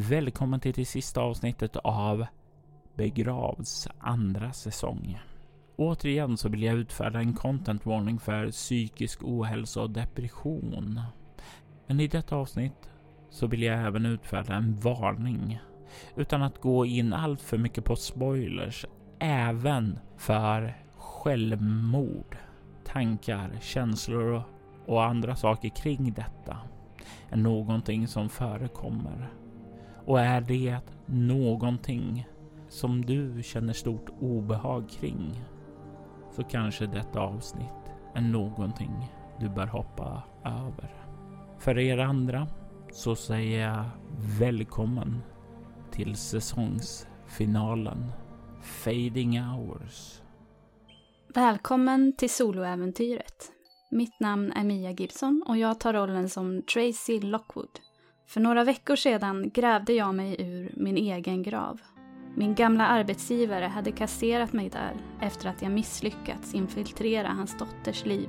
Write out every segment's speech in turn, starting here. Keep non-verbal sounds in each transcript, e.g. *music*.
Välkommen till det sista avsnittet av Begravs andra säsong. Återigen så vill jag utfärda en content warning för psykisk ohälsa och depression. Men i detta avsnitt så vill jag även utfärda en varning utan att gå in allt för mycket på spoilers även för självmord, tankar, känslor och andra saker kring detta är någonting som förekommer. Och är det någonting som du känner stort obehag kring så kanske detta avsnitt är någonting du bör hoppa över. För er andra så säger jag välkommen till säsongsfinalen Fading Hours. Välkommen till soloäventyret. Mitt namn är Mia Gibson och jag tar rollen som Tracy Lockwood. För några veckor sedan grävde jag mig ur min egen grav. Min gamla arbetsgivare hade kasserat mig där efter att jag misslyckats infiltrera hans dotters liv.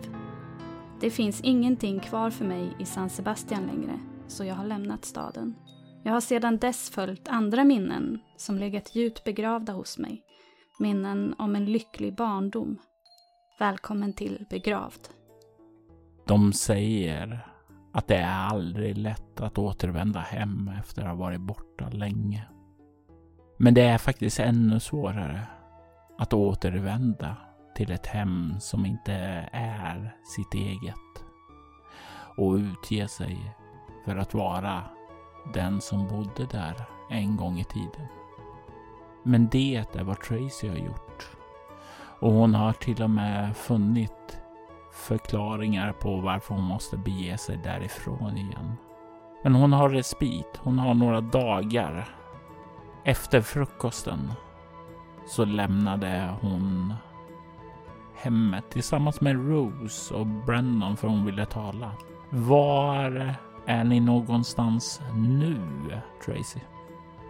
Det finns ingenting kvar för mig i San Sebastian längre, så jag har lämnat staden. Jag har sedan dess följt andra minnen som legat djupt begravda hos mig. Minnen om en lycklig barndom. Välkommen till Begravd. De säger att det är aldrig lätt att återvända hem efter att ha varit borta länge. Men det är faktiskt ännu svårare att återvända till ett hem som inte är sitt eget och utge sig för att vara den som bodde där en gång i tiden. Men det är vad Tracy har gjort. Och hon har till och med funnit förklaringar på varför hon måste bege sig därifrån igen. Men hon har respit. Hon har några dagar. Efter frukosten så lämnade hon hemmet tillsammans med Rose och Brandon för hon ville tala. Var är ni någonstans nu, Tracy?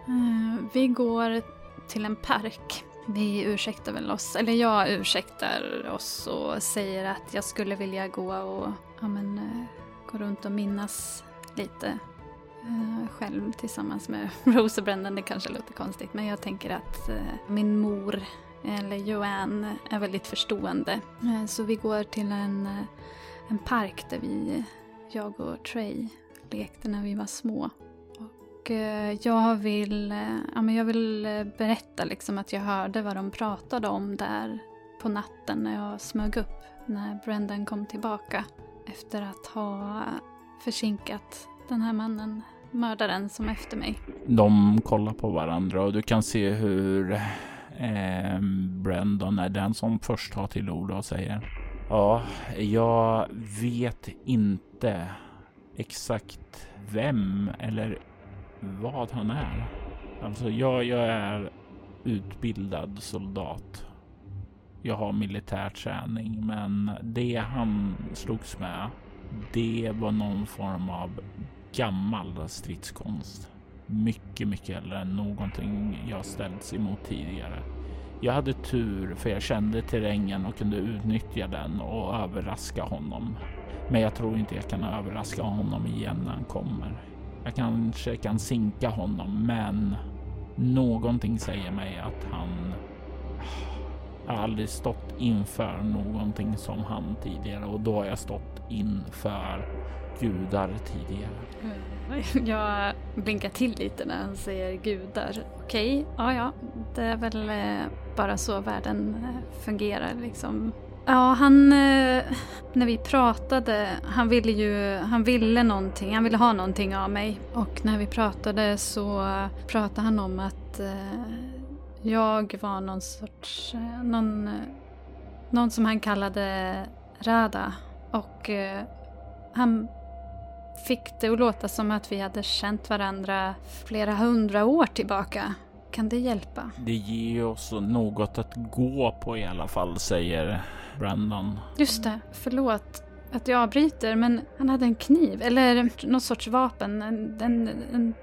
Uh, vi går till en park. Vi ursäktar väl oss, eller jag ursäktar oss och säger att jag skulle vilja gå och ja, men, eh, gå runt och minnas lite uh, själv tillsammans med *laughs* Rose Brendan. Det kanske låter konstigt men jag tänker att eh, min mor eller Joanne är väldigt förstående. så vi går till en, en park där vi, jag och Trey lekte när vi var små. Och eh, jag vill, eh, ja, men jag vill eh, berätta liksom att jag hörde vad de pratade om där på natten när jag smög upp när Brendan kom tillbaka efter att ha försinkat den här mannen, mördaren som efter mig. De kollar på varandra och du kan se hur eh, Brendan är den som först tar till ord och säger Ja, jag vet inte exakt vem eller vad han är. Alltså jag, jag är utbildad soldat. Jag har militär träning, men det han slogs med, det var någon form av gammal stridskonst. Mycket, mycket äldre än någonting jag ställts emot tidigare. Jag hade tur för jag kände terrängen och kunde utnyttja den och överraska honom. Men jag tror inte jag kan överraska honom igen när han kommer. Jag kanske kan sinka honom, men någonting säger mig att han jag har aldrig stått inför någonting som han tidigare och då har jag stått inför gudar tidigare. Mm. *laughs* Jag blinkar till lite när han säger gudar. Okej, ja ja, det är väl eh, bara så världen eh, fungerar liksom. Ja, han... Eh, när vi pratade, han ville ju... Han ville någonting, han ville ha någonting av mig. Och när vi pratade så pratade han om att eh, jag var någon sorts... Eh, någon, någon som han kallade Rada. Och han fick det att låta som att vi hade känt varandra flera hundra år tillbaka. Kan det hjälpa? Det ger oss något att gå på i alla fall, säger Brandon. Just det, förlåt att jag avbryter men han hade en kniv, eller någon sorts vapen. En, en, en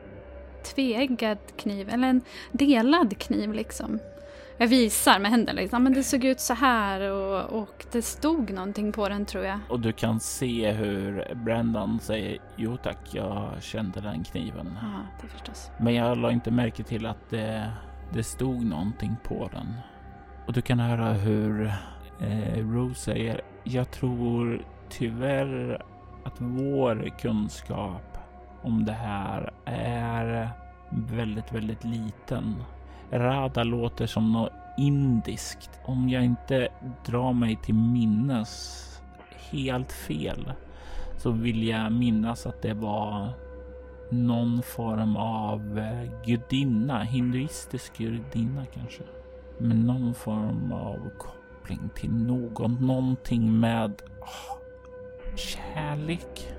tveeggad kniv, eller en delad kniv liksom. Jag visar med händerna liksom, men det såg ut så här och, och det stod någonting på den tror jag. Och du kan se hur Brendan säger jo tack, jag kände den kniven. Ja, det förstås. Men jag la inte märke till att det, det stod någonting på den. Och du kan höra hur eh, Rose säger jag tror tyvärr att vår kunskap om det här är väldigt, väldigt liten. Rada låter som något indiskt. Om jag inte drar mig till minnes helt fel så vill jag minnas att det var någon form av eh, gudinna, hinduistisk gudinna kanske. Men någon form av koppling till någon, någonting med oh, kärlek.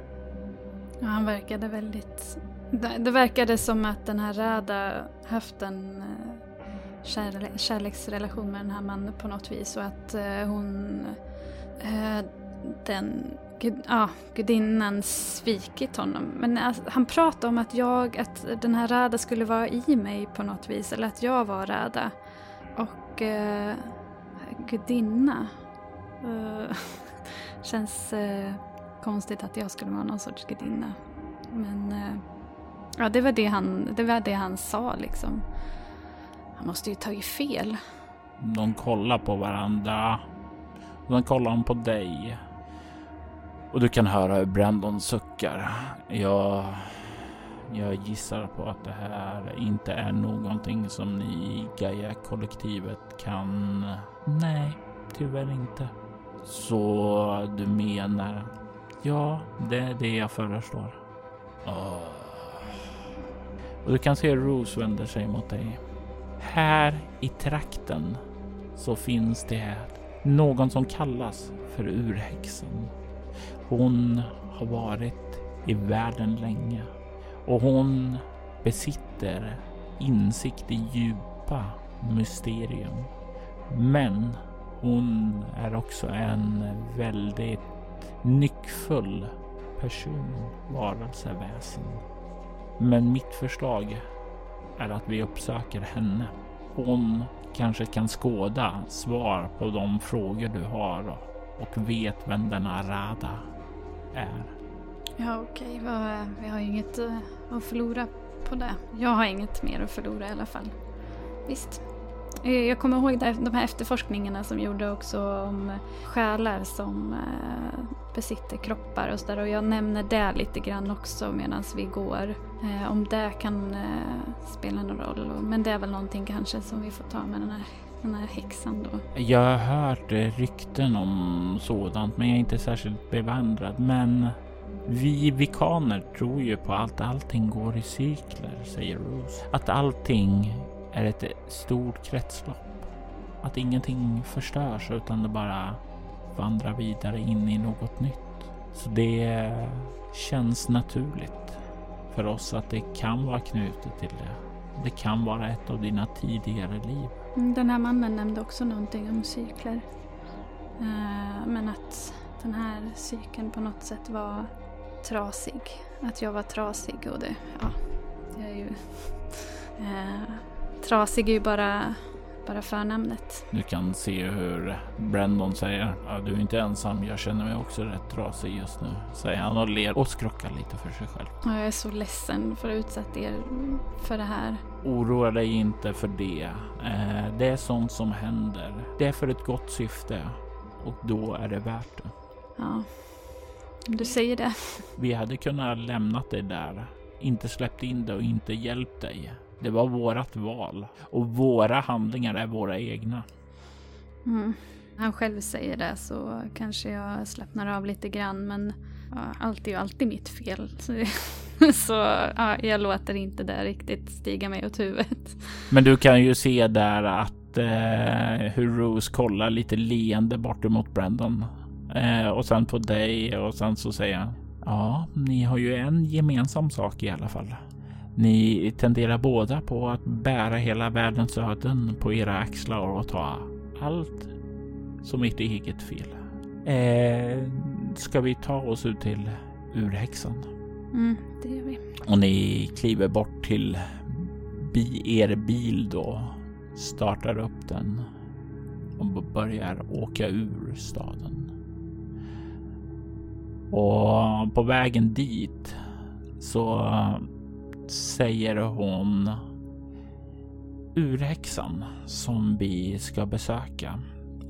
Ja, han verkade väldigt... Det, det verkade som att den här Rada haft en eh, kärle, kärleksrelation med den här mannen på något vis och att eh, hon... Eh, den gud, ja, gudinnan svikit honom. Men alltså, han pratade om att jag, att den här Rada skulle vara i mig på något vis, eller att jag var Rada. Och eh, gudinna. Uh, *laughs* känns uh, konstigt att jag skulle vara någon sorts gudinna. Men uh, ja, det var det, han, det var det han sa liksom. Han måste ju tagit fel. De kollar på varandra. De kollar på dig. Och du kan höra hur Brandon suckar. Jag, jag gissar på att det här inte är någonting som ni i Gaia-kollektivet kan... Nej, tyvärr inte. Så du menar... Ja, det är det jag föreslår. Oh. Och du kan se Rose vänder sig mot dig. Här i trakten så finns det någon som kallas för urhäxan. Hon har varit i världen länge och hon besitter insikt i djupa mysterium. Men hon är också en väldigt nyckfull person, varelse, väsen. Men mitt förslag är att vi uppsöker henne. Hon kanske kan skåda svar på de frågor du har och vet vem denna Rada är. Ja, okej. Okay. Vi har ju inget eh, att förlora på det. Jag har inget mer att förlora i alla fall. Visst. Eh, jag kommer ihåg de här efterforskningarna som gjorde också om eh, själar som besitter kroppar och sådär. Och jag nämner det lite grann också medan vi går. Om det kan spela någon roll. Men det är väl någonting kanske som vi får ta med den här den här häxan då? Jag har hört rykten om sådant, men jag är inte särskilt bevandrad. Men vi vikaner tror ju på att allting går i cykler, säger Rose. Att allting är ett stort kretslopp. Att ingenting förstörs utan det bara vandrar vidare in i något nytt. Så det känns naturligt för oss att det kan vara knutet till det. Det kan vara ett av dina tidigare liv. Mm, den här mannen nämnde också någonting om cykler. Eh, men att den här cykeln på något sätt var trasig. Att jag var trasig och det, ja, jag är ju... *laughs* Eh, trasig är ju bara bara förnamnet. Du kan se hur Brandon säger ja, du är inte ensam. Jag känner mig också rätt trasig just nu, säger han och ler och skrockar lite för sig själv. jag är så ledsen för att utsätta er för det här. Oroa dig inte för det. Eh, det är sånt som händer. Det är för ett gott syfte och då är det värt det. Ja, du säger det. Vi hade kunnat lämnat dig där, inte släppt in dig och inte hjälpt dig. Det var vårat val och våra handlingar är våra egna. Mm. Han själv säger det så kanske jag slappnar av lite grann men ja, allt är ju alltid mitt fel. *laughs* Så, ja, jag låter inte det riktigt stiga mig åt huvudet. Men du kan ju se där att eh, hur Rose kollar lite leende bort emot Brandon. Eh, och sen på dig och sen så säger han Ja, ni har ju en gemensam sak i alla fall. Ni tenderar båda på att bära hela världens öden på era axlar och ta allt som ert eget fel. Eh, ska vi ta oss ut till urhäxan? Mm, det gör vi. Och ni kliver bort till bi er bil då startar upp den och börjar åka ur staden. Och på vägen dit så säger hon urhäxan som vi ska besöka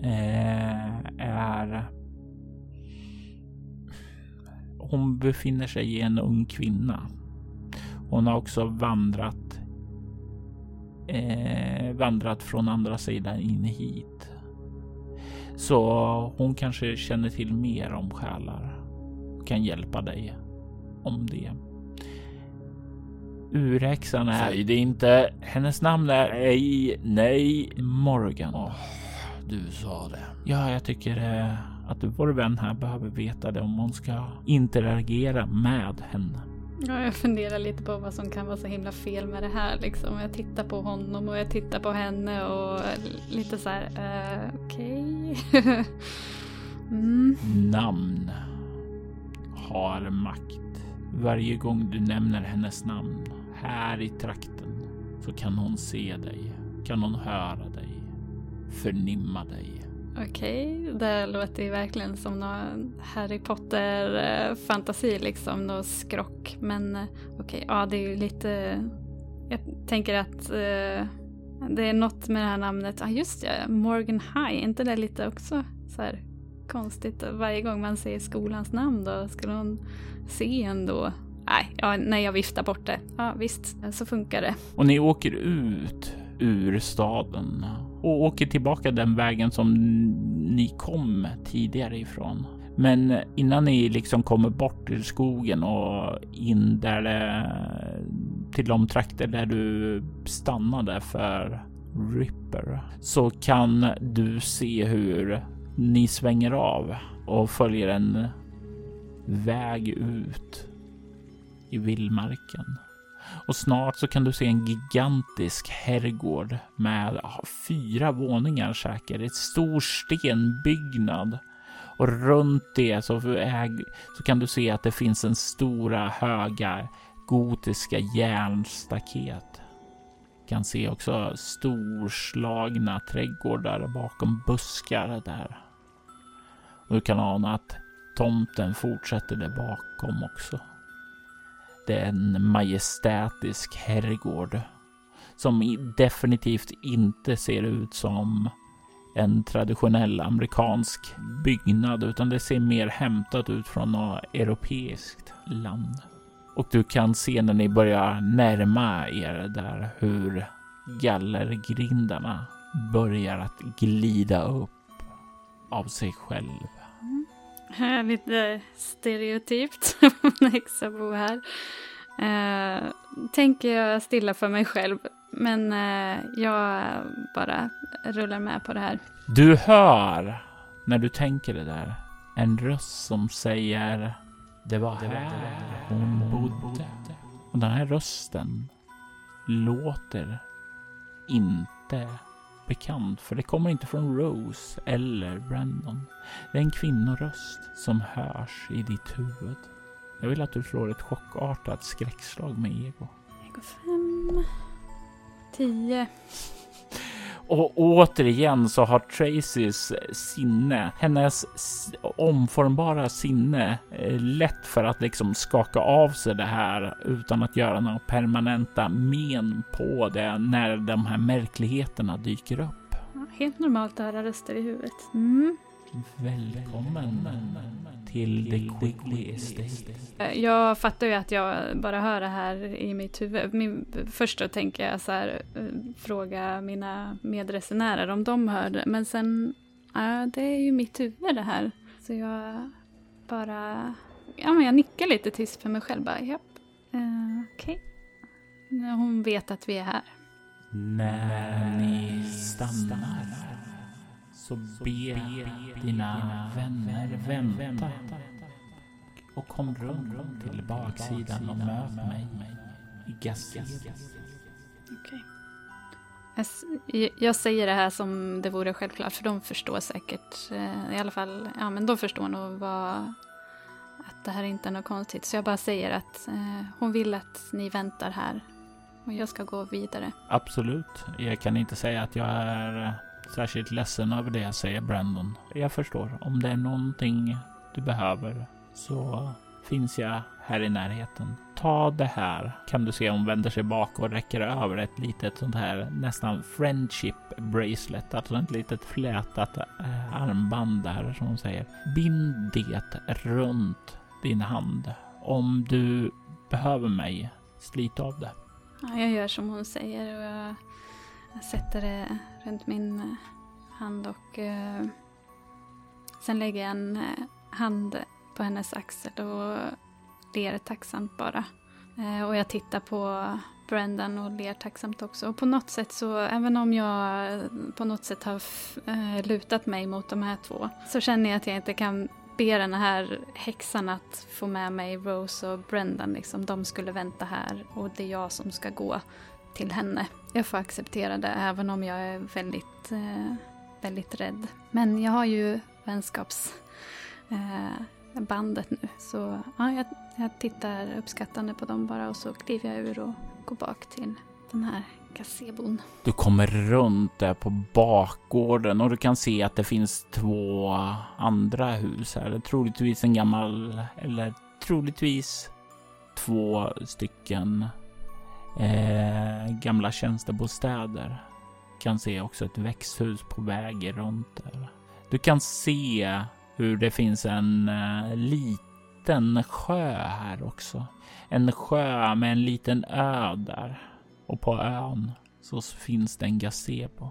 eh, är hon befinner sig i en ung kvinna. Hon har också vandrat eh, vandrat från andra sidan in hit. Så hon kanske känner till mer om själar kan hjälpa dig om det. Urhäxan är... Säg det inte. Hennes namn är ej, nej, Morgan. Oh, du sa det. Ja, jag tycker eh, att vår vän här behöver veta det om hon ska interagera med henne. Ja, jag funderar lite på vad som kan vara så himla fel med det här. Liksom. Jag tittar på honom och jag tittar på henne och lite så här, uh, okej. Okay. *laughs* mm. Namn har makt. Varje gång du nämner hennes namn här i trakten så kan hon se dig, kan hon höra dig, förnimma dig. Okej, okay, det låter ju verkligen som någon Harry Potter-fantasi, liksom, någon skrock. Men okej, okay, ja det är ju lite... Jag tänker att uh, det är något med det här namnet. Ja, ah, just det, Morgan High. inte det lite också så här konstigt? Varje gång man säger skolans namn då, skulle hon se en då? Nej, ja, nej, jag viftar bort det. Ja, visst, så funkar det. Och ni åker ut ur staden och åker tillbaka den vägen som ni kom tidigare ifrån. Men innan ni liksom kommer bort ur skogen och in där det, till de trakter där du stannade för Ripper så kan du se hur ni svänger av och följer en väg ut i vildmarken. Och snart så kan du se en gigantisk herrgård med fyra våningar säkert. Ett stor stenbyggnad. Och runt det så, så kan du se att det finns en stora höga gotiska järnstaket. Du kan se också storslagna trädgårdar bakom buskar där. Och du kan ana att tomten fortsätter där bakom också det är en majestätisk herrgård som definitivt inte ser ut som en traditionell amerikansk byggnad, utan det ser mer hämtat ut från något europeiskt land. Och du kan se när ni börjar närma er där hur gallergrindarna börjar att glida upp av sig själv. *laughs* Lite stereotypt *laughs* Hexabo här. Uh, tänker jag stilla för mig själv. Men uh, jag bara rullar med på det här. Du hör, när du tänker det där, en röst som säger Det var här hon bodde. Och den här rösten låter inte bekant, för det kommer inte från Rose eller Brandon. Det är en kvinnoröst som hörs i ditt huvud. Jag vill att du slår ett chockartat skräckslag med ego. Ego 5. 10. Och återigen så har Tracys sinne, hennes omformbara sinne, eh, lätt för att liksom skaka av sig det här utan att göra några permanenta men på det när de här märkligheterna dyker upp. Ja, helt normalt att höra röster i huvudet. Mm. Välkommen till The Quigley Estate. Jag fattar ju att jag bara hör det här i mitt huvud. Min, först då tänker jag så här, eh, fråga mina medresenärer om de hör det. Men sen, ja, det är ju mitt huvud det här. Så jag bara, ja men jag nickar lite tyst för mig själv. Bara, japp, uh, okej. Okay. Hon vet att vi är här. När ni stannar så be dina vänner vänta och kom runt till baksidan och möt mig i Gasset. Okay. Jag, jag säger det här som det vore självklart, för de förstår säkert, eh, i alla fall, ja men de förstår nog vad, att det här inte är något konstigt. Så jag bara säger att eh, hon vill att ni väntar här och jag ska gå vidare. Absolut. Jag kan inte säga att jag är eh, särskilt ledsen över det, säger Brandon. Jag förstår. Om det är någonting du behöver så finns jag här i närheten. Ta det här. Kan du se hon vänder sig bak och räcker över ett litet sånt här nästan friendship bracelet, alltså ett litet flätat eh, armband där som hon säger. Bind det runt din hand. Om du behöver mig, slit av det. Ja, jag gör som hon säger och jag, jag sätter det runt min eh, hand och eh, sen lägger jag en eh, hand på hennes axel och ler tacksamt bara. Eh, och jag tittar på Brendan och ler tacksamt också. Och på något sätt så, även om jag eh, på något sätt har lutat mig mot de här två, så känner jag att jag inte kan be den här häxan att få med mig Rose och Brendan. Liksom. De skulle vänta här och det är jag som ska gå till henne. Jag får acceptera det även om jag är väldigt, eh, väldigt rädd. Men jag har ju vänskapsbandet eh, nu. Så ja, jag, jag tittar uppskattande på dem bara och så kliver jag ur och går bak till den här gazebon. Du kommer runt där på bakgården och du kan se att det finns två andra hus här. Troligtvis en gammal, eller troligtvis två stycken eh, gamla tjänstebostäder. Kan se också ett växthus på väg runt där. Du kan se hur det finns en eh, liten sjö här också. En sjö med en liten ö där och på ön så finns det en gazebo.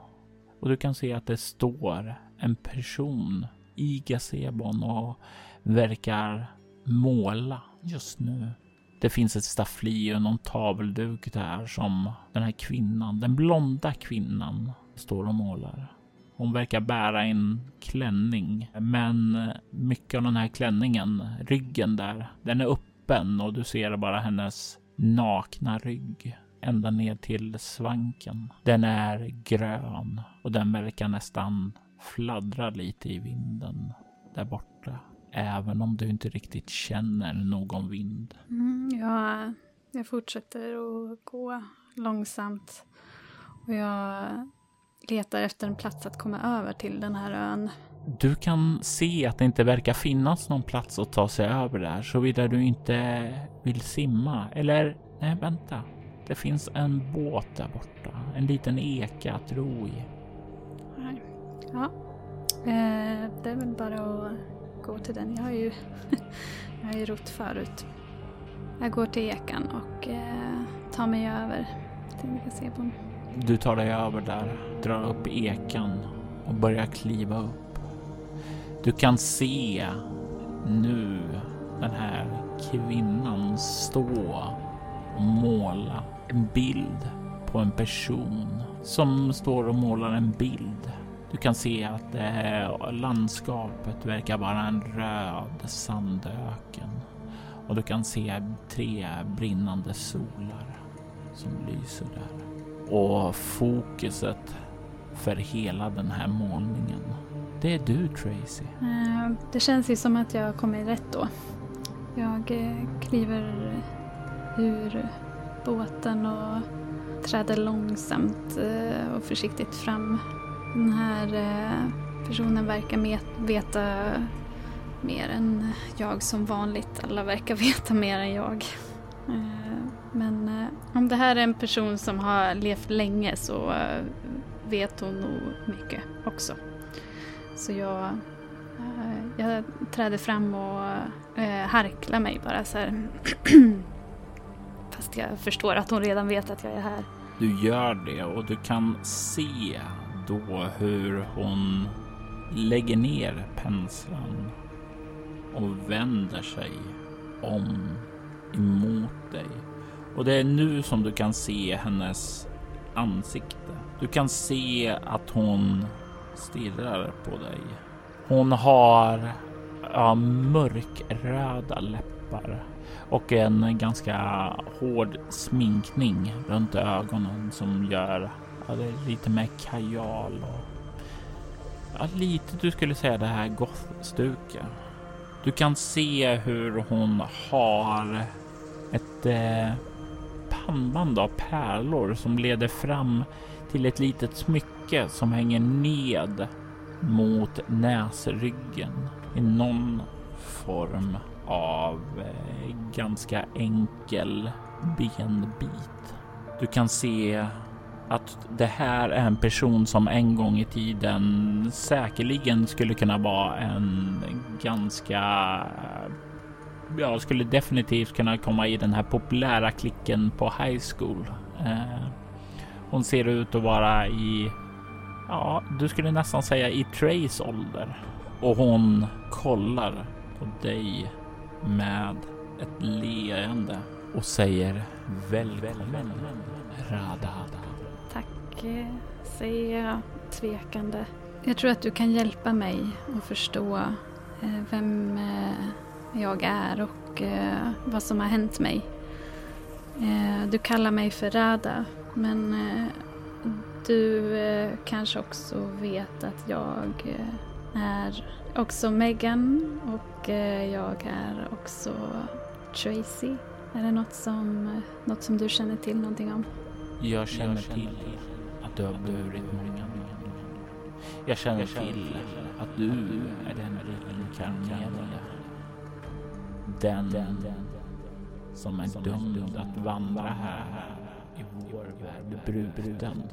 Och du kan se att det står en person i gazebon och verkar måla just nu. Det finns ett staffli och någon tavelduk där som den här kvinnan, den blonda kvinnan, står och målar. Hon verkar bära en klänning, men mycket av den här klänningen, ryggen där, den är öppen och du ser bara hennes nakna rygg ända ner till svanken. Den är grön och den verkar nästan fladdra lite i vinden där borta. Även om du inte riktigt känner någon vind. Mm, ja, jag fortsätter att gå långsamt. Och jag letar efter en plats att komma över till den här ön. Du kan se att det inte verkar finnas någon plats att ta sig över där såvida du inte vill simma. Eller, nej vänta. Det finns en båt där borta. En liten eka att ro i. Ja, eh, det är väl bara att gå till den. Jag har ju, *laughs* jag har ju rott förut. Jag går till ekan och eh, tar mig över till Mikasebon. Du tar dig över där, drar upp ekan och börjar kliva upp. Du kan se nu den här kvinnan stå och måla en bild på en person som står och målar en bild. Du kan se att eh, landskapet verkar vara en röd sandöken och du kan se tre brinnande solar som lyser där. Och fokuset för hela den här målningen, det är du Tracy. Eh, det känns ju som att jag kommer rätt då. Jag eh, kliver ur båten och träder långsamt eh, och försiktigt fram. Den här eh, personen verkar veta mer än jag som vanligt. Alla verkar *laughs* veta mer än jag. Eh, men eh, om det här är en person som har levt länge så vet hon nog mycket också. Så jag, jag träder fram och harklar mig bara så här. *clears throat* Fast jag förstår att hon redan vet att jag är här. Du gör det och du kan se då hur hon lägger ner penseln och vänder sig om emot dig. Och det är nu som du kan se hennes ansikte. Du kan se att hon stirrar på dig. Hon har ja, mörkröda läppar och en ganska hård sminkning runt ögonen som gör hade det är lite mer kajal och ja, lite du skulle säga det här gothstuket. Du kan se hur hon har ett eh, pannband av pärlor som leder fram till ett litet smycke som hänger ned mot näsryggen i någon form av eh, ganska enkel benbit. Du kan se att det här är en person som en gång i tiden säkerligen skulle kunna vara en ganska ja, skulle definitivt kunna komma i den här populära klicken på high school. Eh, hon ser ut att vara i, ja, du skulle nästan säga i Trays ålder och hon kollar på dig med ett leende och säger välkommen Rada. Tack, eh, säger jag tvekande. Jag tror att du kan hjälpa mig att förstå eh, vem eh, jag är och vad som har hänt mig. Du kallar mig för Rada, men du kanske också vet att jag är också Megan och jag är också Tracy. Är det något som, något som du känner till någonting om? Jag känner till att du har burit många Jag känner till att du är den reinkarnerade den, den som är dömd att vandra här i vår värld bruten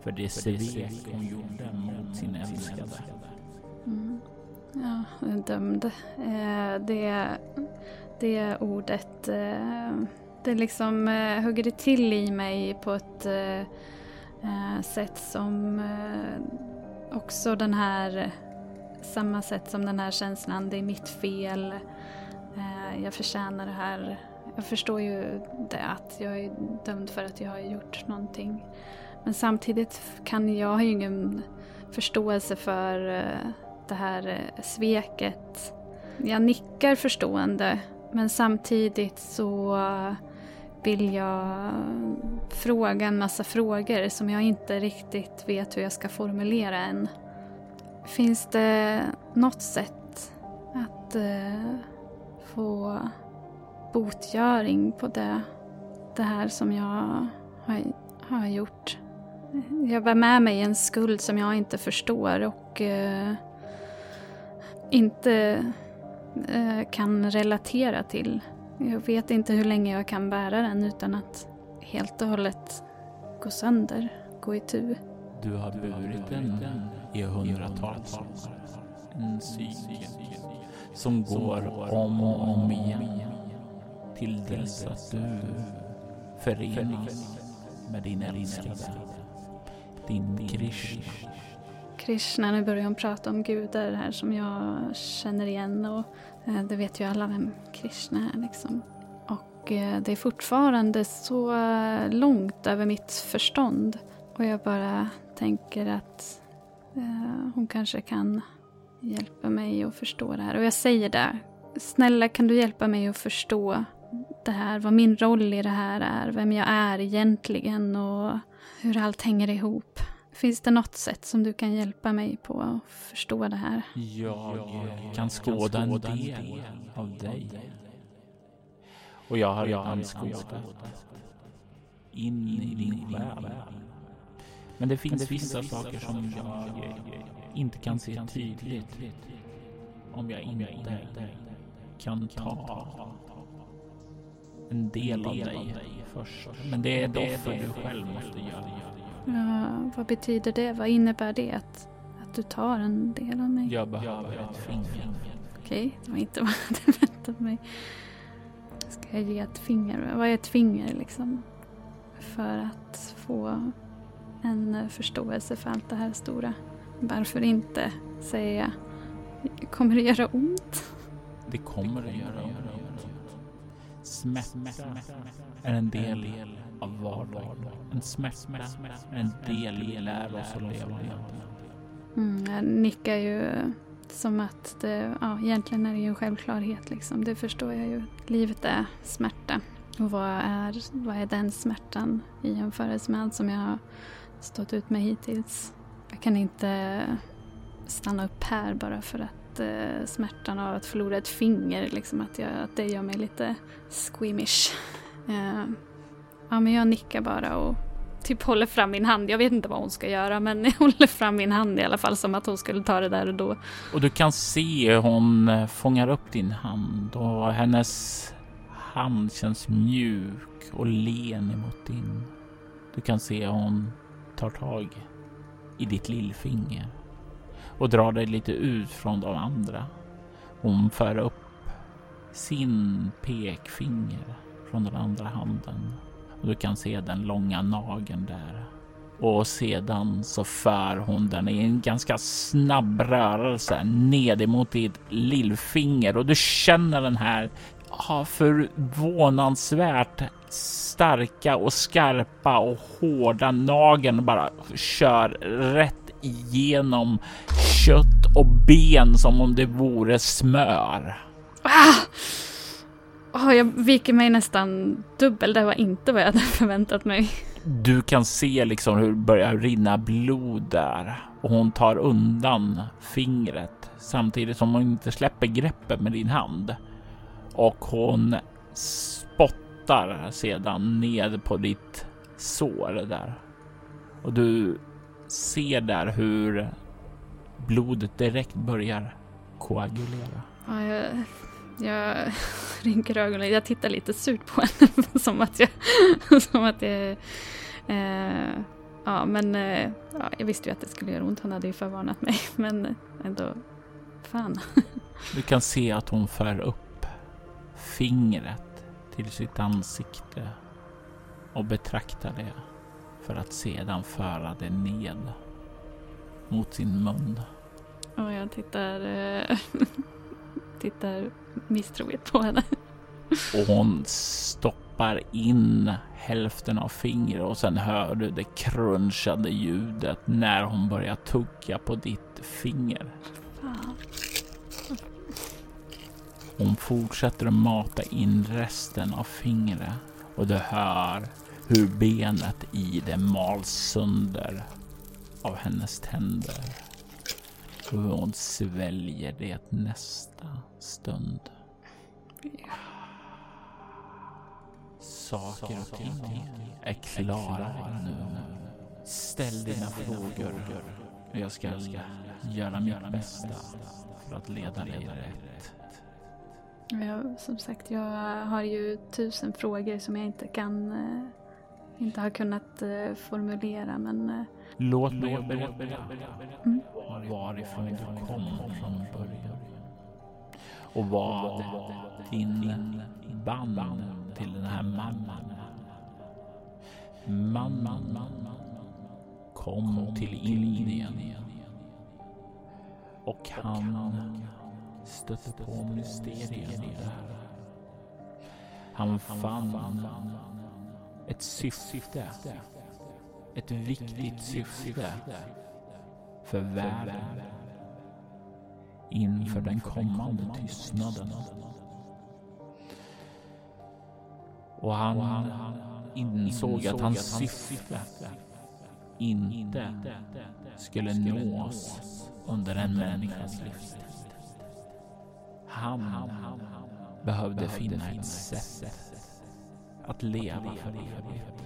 för det svek hon gjorde mot sin älskade. Mm. Ja, dömd. Eh, det, det ordet, eh, det liksom eh, hugger det till i mig på ett Eh, sätt som eh, också den här, samma sätt som den här känslan, det är mitt fel, Eh, jag förtjänar det här. Jag förstår ju det att jag är dömd för att jag har gjort någonting. Men samtidigt kan jag har ju ingen förståelse för eh, det här eh, sveket. Jag nickar förstående men samtidigt så vill jag fråga en massa frågor som jag inte riktigt vet hur jag ska formulera än. Finns det något sätt att eh, få botgöring på det, det här som jag har, har gjort. Jag bär med mig en skuld som jag inte förstår och eh, inte eh, kan relatera till. Jag vet inte hur länge jag kan bära den utan att helt och hållet gå sönder, gå i tu. Du har burit den i hundratals år. En cykel som går om och om igen till dess att du förenas med din älskade, din Krishna. Krishna, nu börjar hon prata om gudar här som jag känner igen och eh, det vet ju alla vem Krishna är liksom. Och eh, det är fortfarande så eh, långt över mitt förstånd och jag bara tänker att eh, hon kanske kan hjälpa mig att förstå det här. Och jag säger det. Snälla kan du hjälpa mig att förstå det här, vad min roll i det här är, vem jag är egentligen och hur allt hänger ihop. Finns det något sätt som du kan hjälpa mig på att förstå det här? Jag kan skåda en del av dig. Och jag har redan skådat in i din själ. Men det finns vissa saker som jag inte kan se tydligt om jag inte kan ta en del av dig först. Men det är offer du själv måste göra. Ja, vad betyder det? Vad innebär det att, att du tar en del av mig? Jag behöver ett finger. Okej, det var inte *laughs* vad jag hade väntat mig. Ska jag ge ett finger? Vad är ett finger liksom? För att få en förståelse för allt det här stora. Varför inte, säger jag. Kommer det göra ont? Det kommer att göra ont. Smärta är en del av vardagen. En smärta en del vi lär oss att leva med. Mm, jag nickar ju som att det, ja, egentligen är det ju en självklarhet. Liksom. Det förstår jag ju. Livet är smärta. Och vad är, vad är den smärtan i jämförelse med allt som jag har stått ut med hittills? Jag kan inte stanna upp här bara för att eh, smärtan av att förlora ett finger, liksom att, jag, att det gör mig lite squeamish. Eh, ja, men jag nickar bara och typ håller fram min hand. Jag vet inte vad hon ska göra men *laughs* jag håller fram min hand i alla fall som att hon skulle ta det där och då. Och du kan se hon eh, fångar upp din hand och hennes hand känns mjuk och len emot din. Du kan se hon tar tag i ditt lillfinger och drar dig lite ut från de andra. Hon för upp sin pekfinger från den andra handen du kan se den långa nageln där. Och sedan så för hon den i en ganska snabb rörelse ned emot ditt lillfinger och du känner den här ja, förvånansvärt starka och skarpa och hårda nageln bara kör rätt igenom kött och ben som om det vore smör. Ah! Oh, jag viker mig nästan dubbel. Det var inte vad jag hade *laughs* förväntat mig. Du kan se liksom hur det börjar rinna blod där och hon tar undan fingret samtidigt som hon inte släpper greppet med din hand. Och hon spottar sedan ned på ditt sår där. Och du ser där hur blodet direkt börjar koagulera. Ja, jag, jag *laughs* rynkar ögonen. Jag tittar lite surt på henne *laughs* som att jag... *laughs* som att jag eh, ja, men eh, ja, jag visste ju att det skulle göra ont. Hon hade ju förvarnat mig. Men ändå, fan. Du kan se att hon för upp fingret till sitt ansikte och betraktar det för att sedan föra det ned mot sin mun. Och jag tittar, eh, tittar misstroget på henne. Och hon stoppar in hälften av fingret och sen hör du det crunchande ljudet när hon börjar tugga på ditt finger. Fan. Hon fortsätter att mata in resten av fingret och du hör hur benet i det mals sönder av hennes tänder. Hur hon sväljer det nästa stund. Saker och ting är klara nu. Ställ dina frågor jag ska göra mitt bästa för att leda dig rätt. Ja, som sagt, jag har ju tusen frågor som jag inte kan, eh, inte har kunnat eh, formulera men eh, Låt mig berätta Mm. varifrån du kom från början. Och vad din band till den här mannen. Mannen kom till Indien. Och han stötte på mysterierna där. Han fann ett syfte ett viktigt syfte för världen inför den kommande tystnaden. Och han insåg att hans syfte inte skulle nås under en människas livstid. Han behövde finna ett sätt att leva för evigt.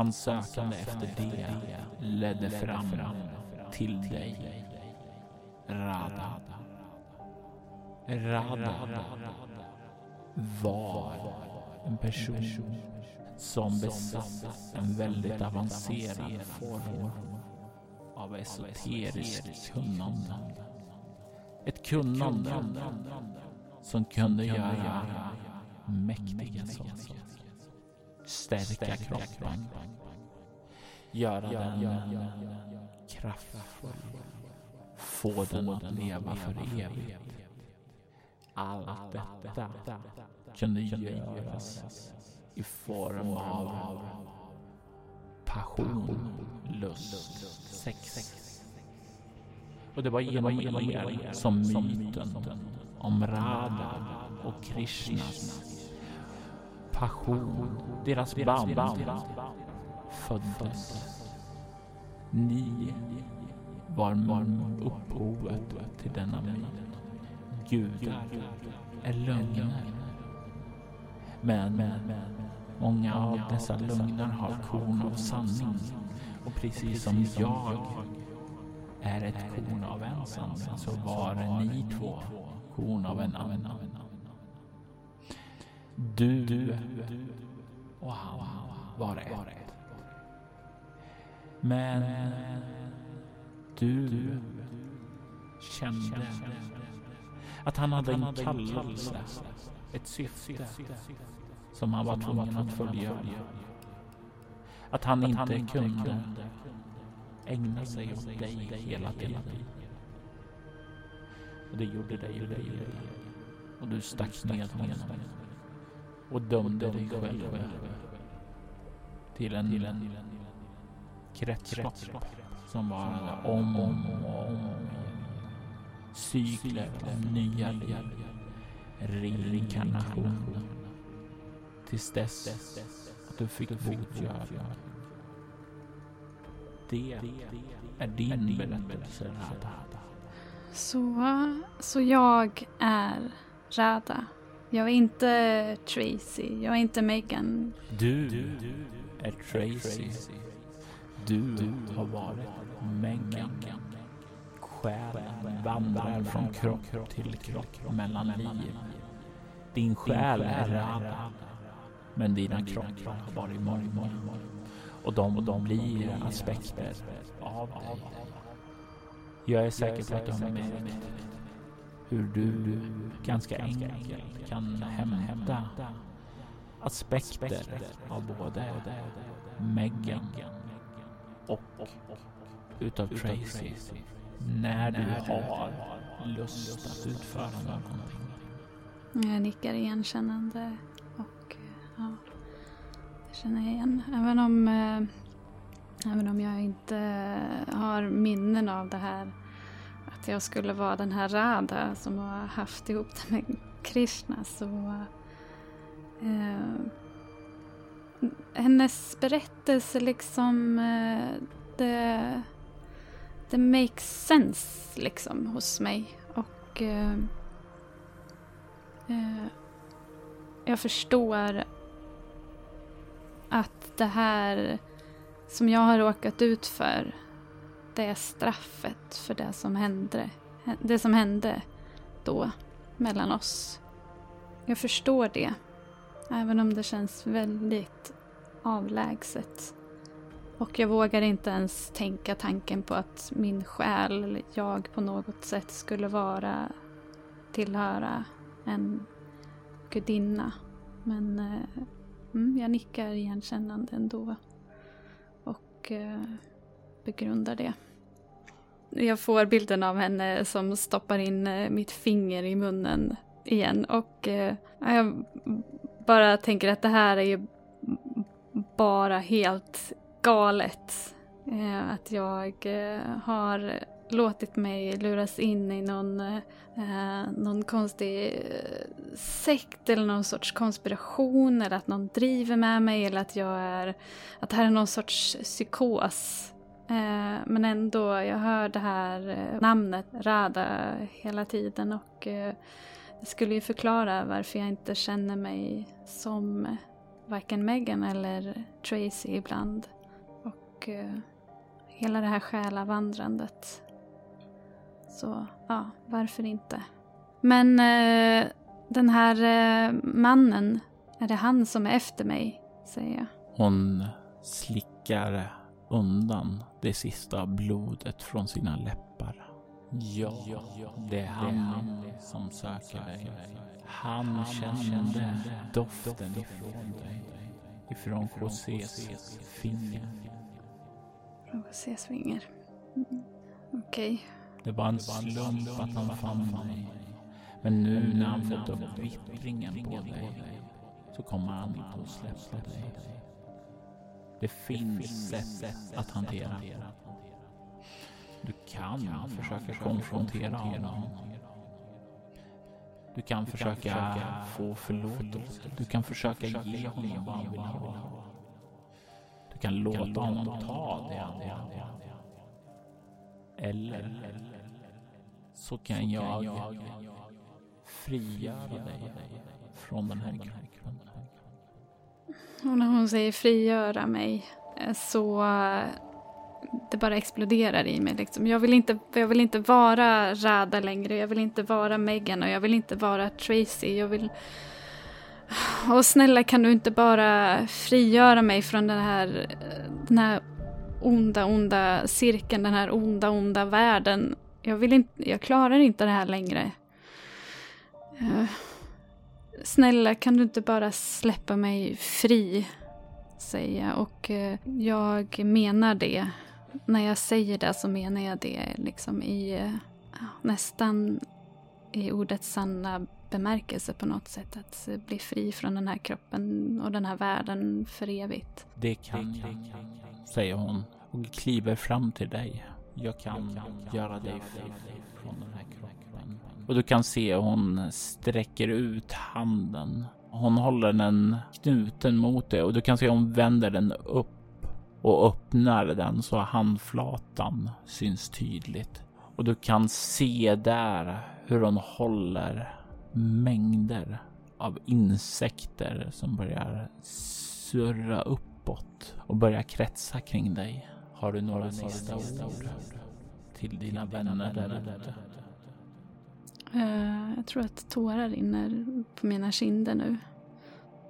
Hans sökande efter det ledde fram till dig. Rada. Rada var en person som besatt en väldigt avancerad form av esoteriskt kunnande. Ett kunnande som kunde göra mäktiga saker stärka kroppen, göra den kraftfull, få den att leva för evigt. Allt detta kunde göras i form av passion, lust, sex. Och det var genom er som myten om Radha och Krishnas passion, deras band, föddes. Ni var upphovet till denna myt. Gudar är lögner. Men Många av dessa lögner har korn av sanning. Och precis som jag är ett korn av en sanning så var ni två korn av en annan. Du och han var ett. Men du kände att han hade en kallelse, ett syfte som han var tvungen att följa. Att han inte kunde ägna sig åt dig hela tiden. Och det gjorde dig löjlig. Och du stack ned honom. Och dömde dig själv till en, till en kretslopp som var om och om om Cykler av nya liv. Reinkarnation. Tills dess att du fick botgöra. Det är din berättelse, Radha. Så, så jag är Rada. Jag är inte Tracy. Jag är inte Megan. Du är Tracy. Du har varit Megan. Själen vandrar från kropp till kropp mellan liv. Din själ är Rada. Men dina kroppar har varit mormor. Och de och de blir aspekter av dig. Jag är säker på att du har märkt hur du ganska enkelt kan hämta aspekter av både Megan och utav Tracy när du har lust att utföra någonting. Jag nickar igenkännande och ja, det känner jag igen. Även om, eh, även om jag inte har minnen av det här jag skulle vara den här Radha som har haft ihop det med Krishna så eh, hennes berättelse liksom eh, det, det makes sense liksom hos mig och eh, eh jag förstår att det här som jag har råkat ut för det är straffet för det som hände, det som hände då mellan oss. Jag förstår det. Även om det känns väldigt avlägset. Och jag vågar inte ens tänka tanken på att min själ, eller jag på något sätt skulle vara, tillhöra en gudinna. Men eh, mm, jag nickar igenkännande ändå. Och eh, begrundar det. Jag får bilden av henne som stoppar in eh, mitt finger i munnen igen och eh, jag bara tänker att det här är ju bara helt galet. Eh, att jag eh, har låtit mig luras in i någon, eh, någon konstig eh, sekt eller någon sorts konspiration eller att någon driver med mig eller att jag är, att det här är någon sorts psykos. Eh, men ändå, jag hör det här eh, namnet Rada hela tiden och eh, det skulle ju förklara varför jag inte känner mig som varken Megan eller Tracy ibland. Och hela det här själavandrandet. Så ja, varför inte? Men den här mannen, är det han som är efter mig? Säger jag. Hon slickar undan det sista blodet från sina läppar. Ja, det är han som söker dig. Han kände doften ifrån dig. Ifrån Josés finger. Från Josés finger. Mm. Okej. Okay. Det var en slump att han fann dig. Men nu när han fått upp vittringen på dig så kommer han inte att släppa dig. Det finns sätt att hantera. Du kan försöka konfrontera honom. Du kan försöka få förlåtelse. Du kan försöka ge honom vad han vill ha. Du kan låta honom ta det han vill ha. Eller så kan jag frigöra dig från den här gruppen. Och när hon säger frigöra mig eh, så eh, det bara exploderar i mig. Liksom. Jag, vill inte, jag vill inte vara Rada längre. Jag vill inte vara Megan och jag vill inte vara Tracy. Jag vill... *sighs* Och snälla kan du inte bara frigöra mig från den här, den här onda, onda cirkeln, den här onda, onda världen. Jag, vill inte, jag klarar inte det här längre. Uh, snälla kan du inte bara släppa mig fri? Säger jag och eh, jag menar det när jag säger det så menar jag det liksom i eh, nästan i ordets sanna bemärkelse på något sätt. Att bli fri från den här kroppen och den här världen för evigt. Det kan jag, säger hon och kliver fram till dig. Jag kan, jag kan göra dig fri från den här. Och du kan se hon sträcker ut handen. Hon håller den knuten mot dig och du kan se hon vänder den upp och öppnar den så handflatan syns tydligt. Och du kan se där hur hon håller mängder av insekter som börjar surra uppåt och börjar kretsa kring dig. Har du några sista ord till dina vänner där ute? Uh, jag tror att tårar rinner på mina kinder nu.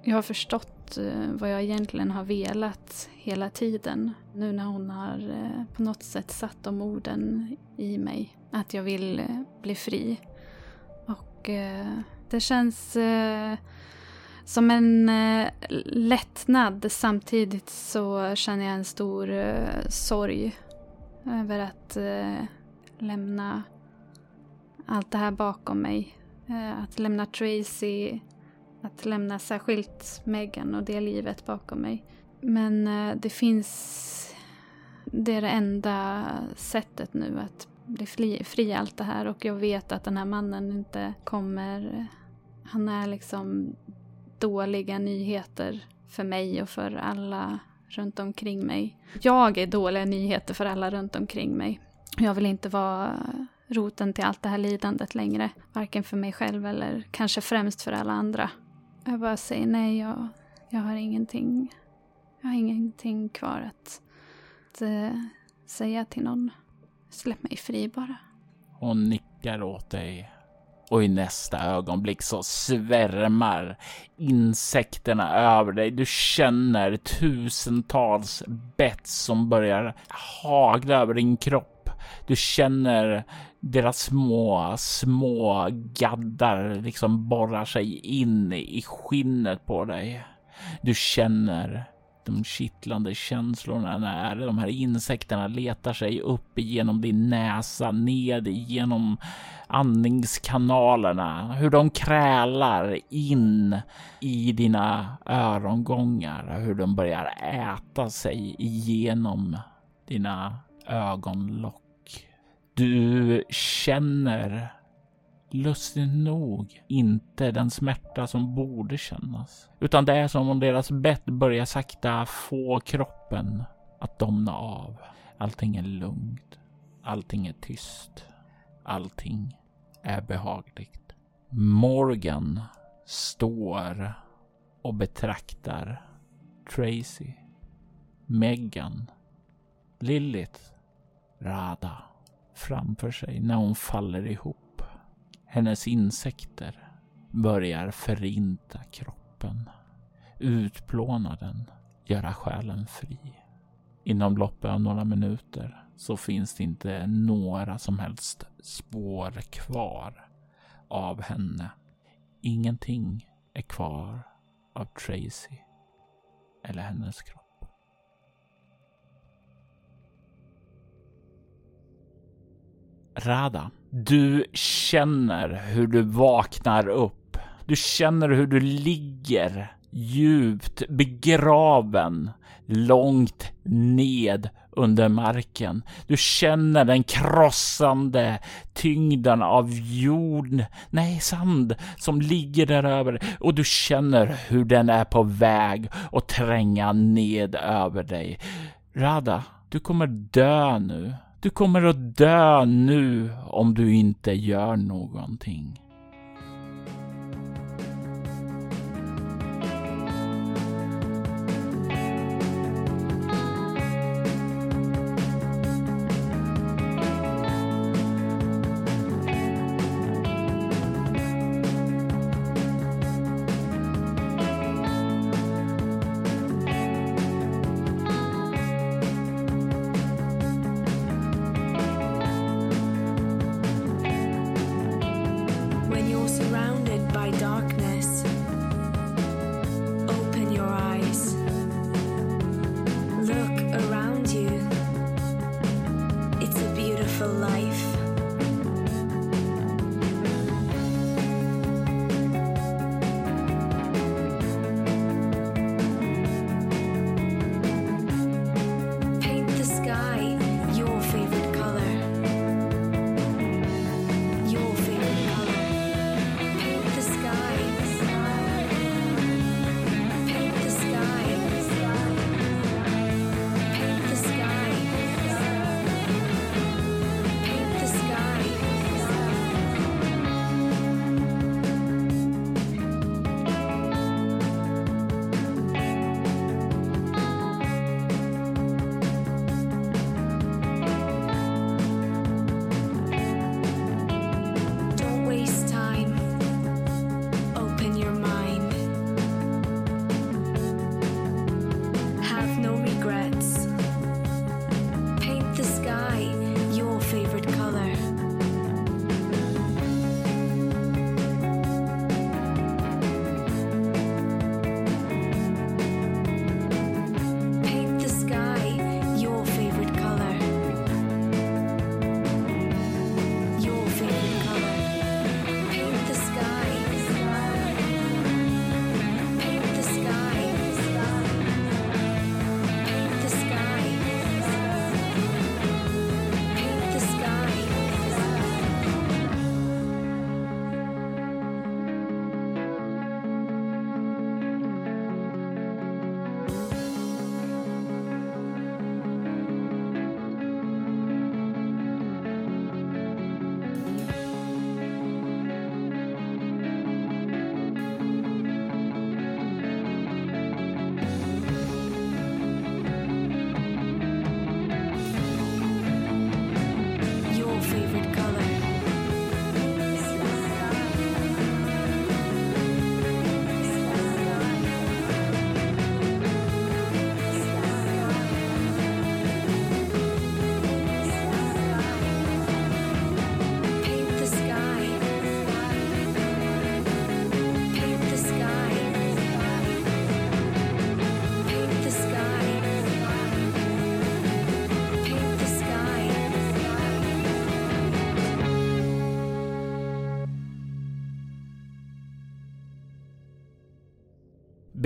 Jag har förstått uh, vad jag egentligen har velat hela tiden. Nu när hon har uh, på något sätt satt de orden i mig. Att jag vill bli fri. Och det känns som en lättnad. Samtidigt så känner jag en stor sorg över att lämna allt det här bakom mig. Eh, att lämna Tracy att lämna särskilt Megan och det livet bakom mig. Men eh, det finns... Det är det enda sättet nu att bli fri, fri allt det här och jag vet att den här mannen inte kommer... Han är liksom dåliga nyheter för mig och för alla runt omkring mig. Jag är dåliga nyheter för alla runt omkring mig. Jag vill inte vara roten till allt det här lidandet längre. Varken för mig själv eller kanske främst för alla andra. Jag bara säger nej, jag, jag har ingenting. Jag har ingenting kvar att, att uh, säga till någon. Släpp mig fri bara. Hon nickar åt dig och i nästa ögonblick så svärmar insekterna över dig. Du känner tusentals bett som börjar hagla över din kropp. Du känner deras små, små gaddar liksom borrar sig in i skinnet på dig. Du känner de kittlande känslorna när de här insekterna letar sig upp genom din näsa, ned genom andningskanalerna, hur de krälar in i dina örongångar, hur de börjar äta sig igenom dina ögonlock. Du känner lustigt nog inte den smärta som borde kännas. Utan det är som om deras bett börjar sakta få kroppen att domna av. Allting är lugnt. Allting är tyst. Allting är behagligt. Morgan står och betraktar Tracy, Megan, Lilith, Rada framför sig när hon faller ihop. Hennes insekter börjar förinta kroppen, utplåna den, göra själen fri. Inom loppet av några minuter så finns det inte några som helst spår kvar av henne. Ingenting är kvar av Tracy eller hennes kropp. Rada, du känner hur du vaknar upp. Du känner hur du ligger djupt begraven långt ned under marken. Du känner den krossande tyngden av jord, nej sand, som ligger där över och du känner hur den är på väg att tränga ned över dig. Rada, du kommer dö nu. Du kommer att dö nu om du inte gör någonting.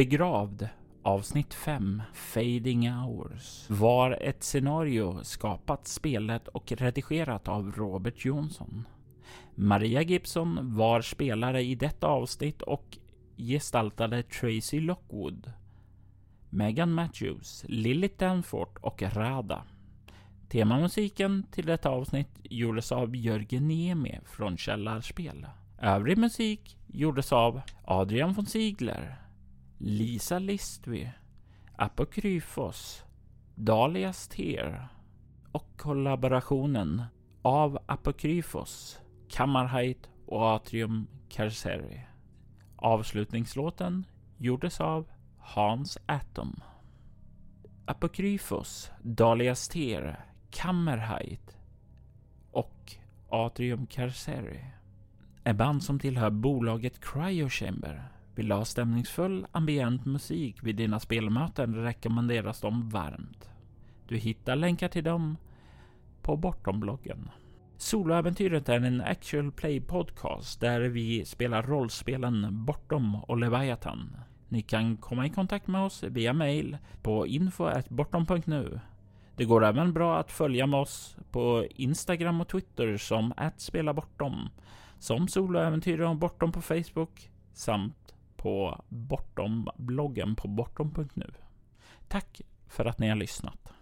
Begravd avsnitt 5, Fading Hours, var ett scenario skapat, spelet och redigerat av Robert Jonsson. Maria Gibson var spelare i detta avsnitt och gestaltade Tracy Lockwood. Megan Matthews, Lilith Danforth och Rada. Temamusiken till detta avsnitt gjordes av Jörgen Niemi från Källarspel. Övrig musik gjordes av Adrian von Ziegler, Lisa Listby, Apokryfos, Dalias Tear och kollaborationen av Apokryfos, Kammarheit och Atrium Carceri. Avslutningslåten gjordes av Hans Atom. Apokryfos, Dalias Tear, Kammerheit och Atrium Carceri är band som tillhör bolaget Cryo Chamber. Vill du ha stämningsfull ambient musik vid dina spelmöten rekommenderas de varmt. Du hittar länkar till dem på Bortom-bloggen. Soloäventyret är en actual play podcast där vi spelar rollspelen Bortom och Leviathan. Ni kan komma i kontakt med oss via mail på info.bortom.nu. Det går även bra att följa med oss på Instagram och Twitter som @spelabortom, som soloäventyr och Bortom på Facebook samt på Bortom-bloggen på bortom.nu. Tack för att ni har lyssnat.